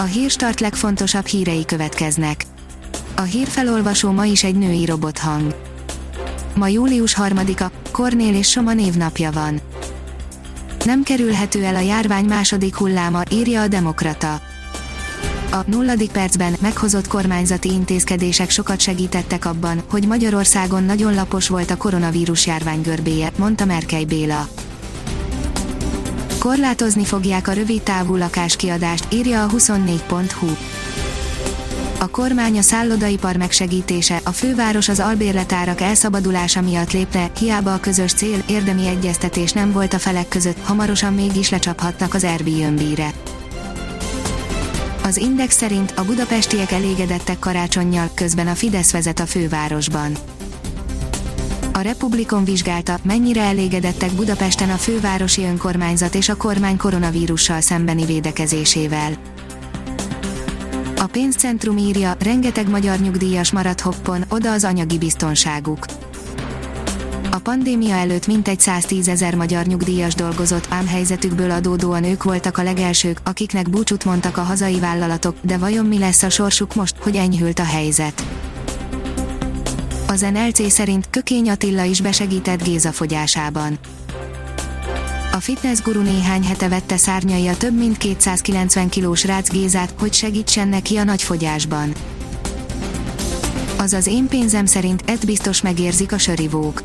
A hírstart legfontosabb hírei következnek. A hírfelolvasó ma is egy női robothang. Ma július 3-a, Kornél és Soma névnapja van. Nem kerülhető el a járvány második hulláma, írja a Demokrata. A nulladik percben meghozott kormányzati intézkedések sokat segítettek abban, hogy Magyarországon nagyon lapos volt a koronavírus járvány görbéje, mondta Merkely Béla. Korlátozni fogják a rövid távú lakáskiadást, írja a 24.hu. A kormány a szállodaipar megsegítése, a főváros az albérletárak elszabadulása miatt lépne, hiába a közös cél, érdemi egyeztetés nem volt a felek között, hamarosan mégis lecsaphatnak az Airbnb-re. Az Index szerint a budapestiek elégedettek karácsonyjal, közben a Fidesz vezet a fővárosban. A Republikon vizsgálta, mennyire elégedettek Budapesten a fővárosi önkormányzat és a kormány koronavírussal szembeni védekezésével. A pénzcentrum írja, rengeteg magyar nyugdíjas maradt hoppon, oda az anyagi biztonságuk. A pandémia előtt mintegy 110 ezer magyar nyugdíjas dolgozott, ám helyzetükből adódóan ők voltak a legelsők, akiknek búcsút mondtak a hazai vállalatok, de vajon mi lesz a sorsuk most, hogy enyhült a helyzet? Az NLC szerint Kökény Attila is besegített Géza fogyásában. A fitness guru néhány hete vette szárnyai a több mint 290 kilós Rácz Gézát, hogy segítsen neki a nagyfogyásban. Azaz én pénzem szerint Ed biztos megérzik a sörivók.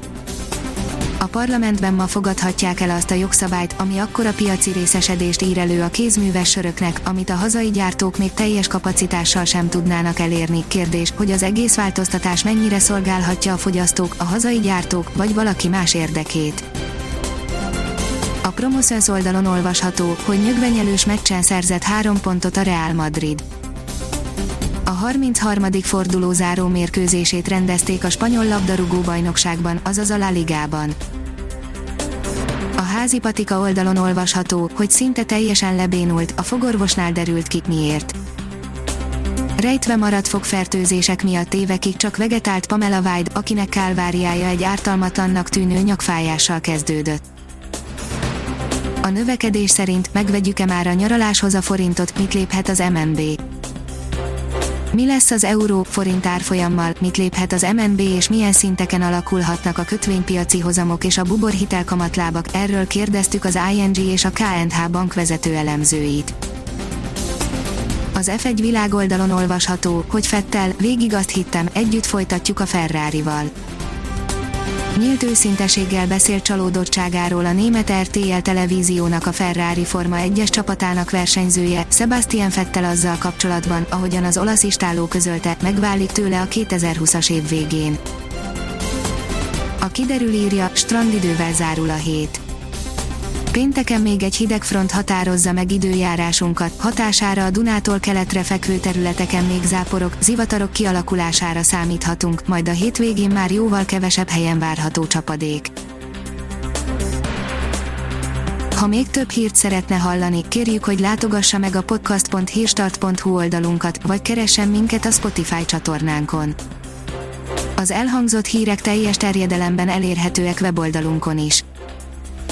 A parlamentben ma fogadhatják el azt a jogszabályt, ami akkora piaci részesedést ír elő a kézműves söröknek, amit a hazai gyártók még teljes kapacitással sem tudnának elérni. Kérdés, hogy az egész változtatás mennyire szolgálhatja a fogyasztók, a hazai gyártók, vagy valaki más érdekét. A Promoszöns oldalon olvasható, hogy nyögvenyelős meccsen szerzett három pontot a Real Madrid. A 33. forduló záró mérkőzését rendezték a spanyol labdarúgó bajnokságban, azaz a La Ligában. A házi patika oldalon olvasható, hogy szinte teljesen lebénult, a fogorvosnál derült ki, miért. Rejtve maradt fogfertőzések miatt évekig csak vegetált Pamela White, akinek kálváriája egy ártalmatlannak tűnő nyakfájással kezdődött. A növekedés szerint megvegyük-e már a nyaraláshoz a forintot, mit léphet az MNB. Mi lesz az euró forint árfolyammal, mit léphet az MNB és milyen szinteken alakulhatnak a kötvénypiaci hozamok és a bubor hitelkamatlábak, erről kérdeztük az ING és a KNH bank vezető elemzőit. Az F1 világoldalon olvasható, hogy Fettel, végig azt hittem, együtt folytatjuk a Ferrari-val. Nyílt őszinteséggel beszélt csalódottságáról a német RTL televíziónak a Ferrari Forma 1-es csapatának versenyzője, Sebastian Fettel azzal kapcsolatban, ahogyan az olasz istáló közölte, megválik tőle a 2020-as év végén. A kiderül írja, strandidővel zárul a hét. Pénteken még egy hideg front határozza meg időjárásunkat, hatására a Dunától keletre fekvő területeken még záporok, zivatarok kialakulására számíthatunk, majd a hétvégén már jóval kevesebb helyen várható csapadék. Ha még több hírt szeretne hallani, kérjük, hogy látogassa meg a podcast.hírstart.hu oldalunkat, vagy keressen minket a Spotify csatornánkon. Az elhangzott hírek teljes terjedelemben elérhetőek weboldalunkon is